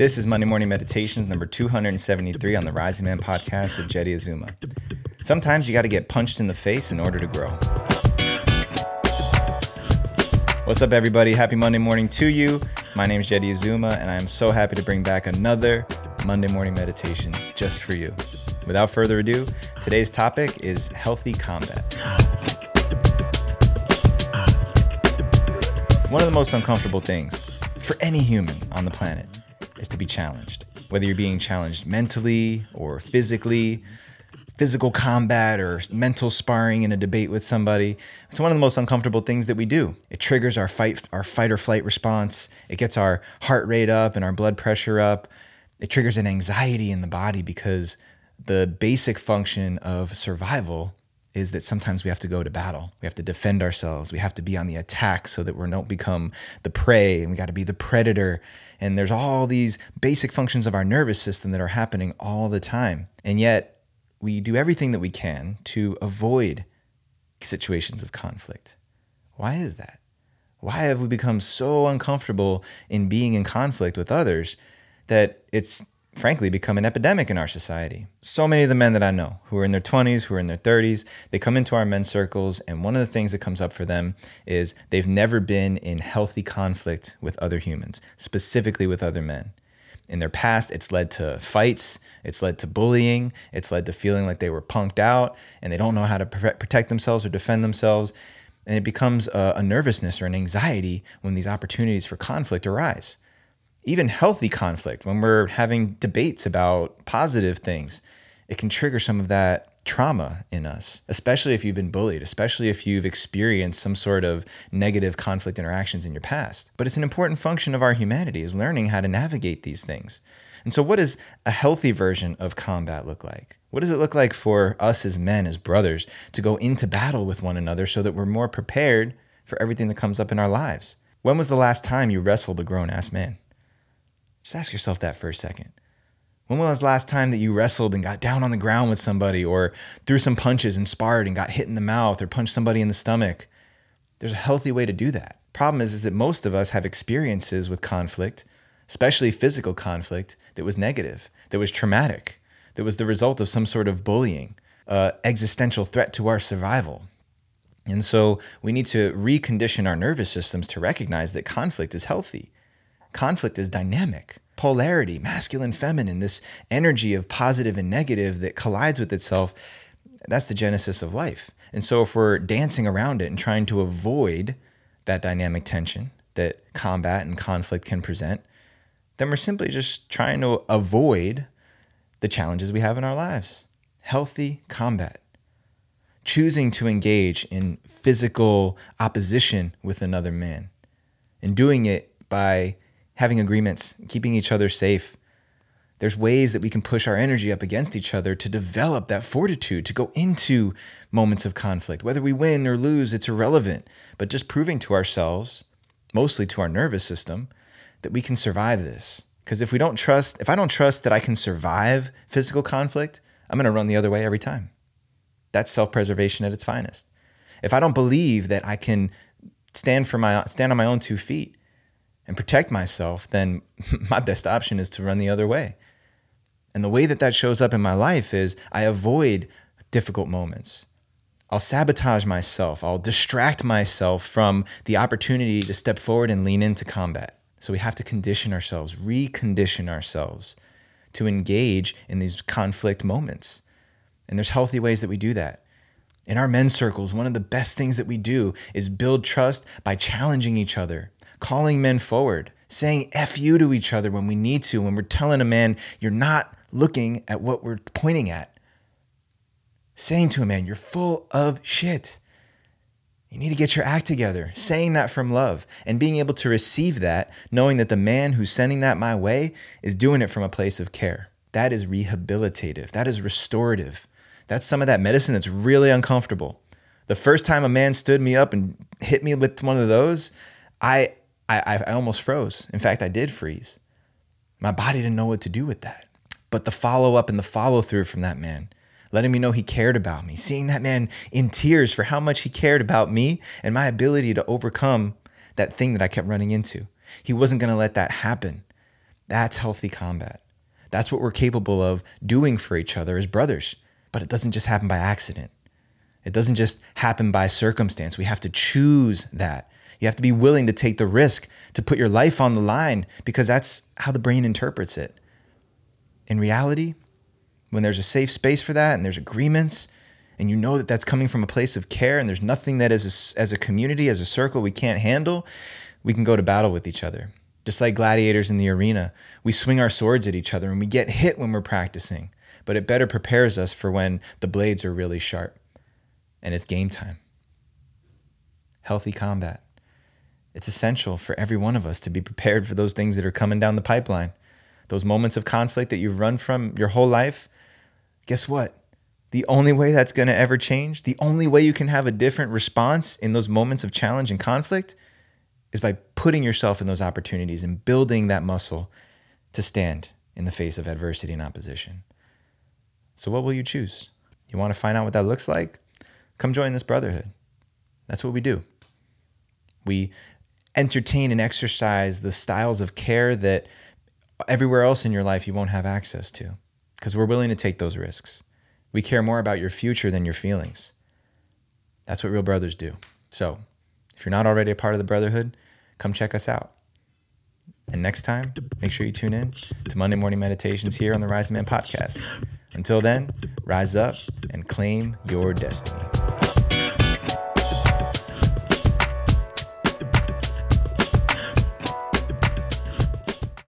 This is Monday Morning Meditations number 273 on the Rising Man podcast with Jeddy Azuma. Sometimes you got to get punched in the face in order to grow. What's up, everybody? Happy Monday morning to you. My name is Jeddy Azuma, and I am so happy to bring back another Monday morning meditation just for you. Without further ado, today's topic is healthy combat. One of the most uncomfortable things for any human on the planet is to be challenged. Whether you're being challenged mentally or physically, physical combat or mental sparring in a debate with somebody. It's one of the most uncomfortable things that we do. It triggers our fight our fight or flight response. It gets our heart rate up and our blood pressure up. It triggers an anxiety in the body because the basic function of survival is that sometimes we have to go to battle. We have to defend ourselves. We have to be on the attack so that we don't become the prey and we got to be the predator. And there's all these basic functions of our nervous system that are happening all the time. And yet, we do everything that we can to avoid situations of conflict. Why is that? Why have we become so uncomfortable in being in conflict with others that it's frankly become an epidemic in our society. So many of the men that I know who are in their 20s, who are in their 30s, they come into our men's circles, and one of the things that comes up for them is they've never been in healthy conflict with other humans, specifically with other men. In their past, it's led to fights, it's led to bullying, it's led to feeling like they were punked out and they don't know how to protect themselves or defend themselves. And it becomes a, a nervousness or an anxiety when these opportunities for conflict arise even healthy conflict, when we're having debates about positive things, it can trigger some of that trauma in us, especially if you've been bullied, especially if you've experienced some sort of negative conflict interactions in your past. But it's an important function of our humanity is learning how to navigate these things. And so what does a healthy version of combat look like? What does it look like for us as men, as brothers, to go into battle with one another so that we're more prepared for everything that comes up in our lives? When was the last time you wrestled a grown ass man? Just ask yourself that for a second. When was the last time that you wrestled and got down on the ground with somebody or threw some punches and sparred and got hit in the mouth or punched somebody in the stomach? There's a healthy way to do that. Problem is, is that most of us have experiences with conflict, especially physical conflict, that was negative, that was traumatic, that was the result of some sort of bullying, uh, existential threat to our survival. And so we need to recondition our nervous systems to recognize that conflict is healthy conflict is dynamic. Polarity, masculine, feminine, this energy of positive and negative that collides with itself, that's the genesis of life. And so if we're dancing around it and trying to avoid that dynamic tension that combat and conflict can present, then we're simply just trying to avoid the challenges we have in our lives. Healthy combat. Choosing to engage in physical opposition with another man and doing it by having agreements, keeping each other safe. There's ways that we can push our energy up against each other to develop that fortitude to go into moments of conflict. Whether we win or lose, it's irrelevant, but just proving to ourselves, mostly to our nervous system, that we can survive this. Because if we don't trust, if I don't trust that I can survive physical conflict, I'm going to run the other way every time. That's self-preservation at its finest. If I don't believe that I can stand for my stand on my own two feet, and protect myself, then my best option is to run the other way. And the way that that shows up in my life is I avoid difficult moments. I'll sabotage myself. I'll distract myself from the opportunity to step forward and lean into combat. So we have to condition ourselves, recondition ourselves to engage in these conflict moments. And there's healthy ways that we do that. In our men's circles, one of the best things that we do is build trust by challenging each other, calling men forward, saying F you to each other when we need to, when we're telling a man, you're not looking at what we're pointing at. Saying to a man, you're full of shit. You need to get your act together. Saying that from love and being able to receive that, knowing that the man who's sending that my way is doing it from a place of care. That is rehabilitative. That is restorative. That's some of that medicine that's really uncomfortable. The first time a man stood me up and hit me with one of those, I I, I almost froze. In fact, I did freeze. My body didn't know what to do with that. But the follow up and the follow through from that man, letting me know he cared about me, seeing that man in tears for how much he cared about me and my ability to overcome that thing that I kept running into. He wasn't going to let that happen. That's healthy combat. That's what we're capable of doing for each other as brothers. But it doesn't just happen by accident. It doesn't just happen by circumstance. We have to choose that. You have to be willing to take the risk to put your life on the line because that's how the brain interprets it. In reality, when there's a safe space for that and there's agreements and you know that that's coming from a place of care and there's nothing that as a, as a community, as a circle, we can't handle, we can go to battle with each other. Just like gladiators in the arena, we swing our swords at each other and we get hit when we're practicing, but it better prepares us for when the blades are really sharp and it's game time. Healthy combat. It's essential for every one of us to be prepared for those things that are coming down the pipeline. Those moments of conflict that you've run from your whole life. Guess what? The only way that's going to ever change, the only way you can have a different response in those moments of challenge and conflict is by putting yourself in those opportunities and building that muscle to stand in the face of adversity and opposition. So, what will you choose? You want to find out what that looks like? Come join this brotherhood. That's what we do. We entertain and exercise the styles of care that everywhere else in your life you won't have access to because we're willing to take those risks. We care more about your future than your feelings. That's what real brothers do. So, if you're not already a part of the brotherhood, come check us out. And next time, make sure you tune in to Monday Morning Meditations here on the Rising Man podcast. Until then, rise up and claim your destiny.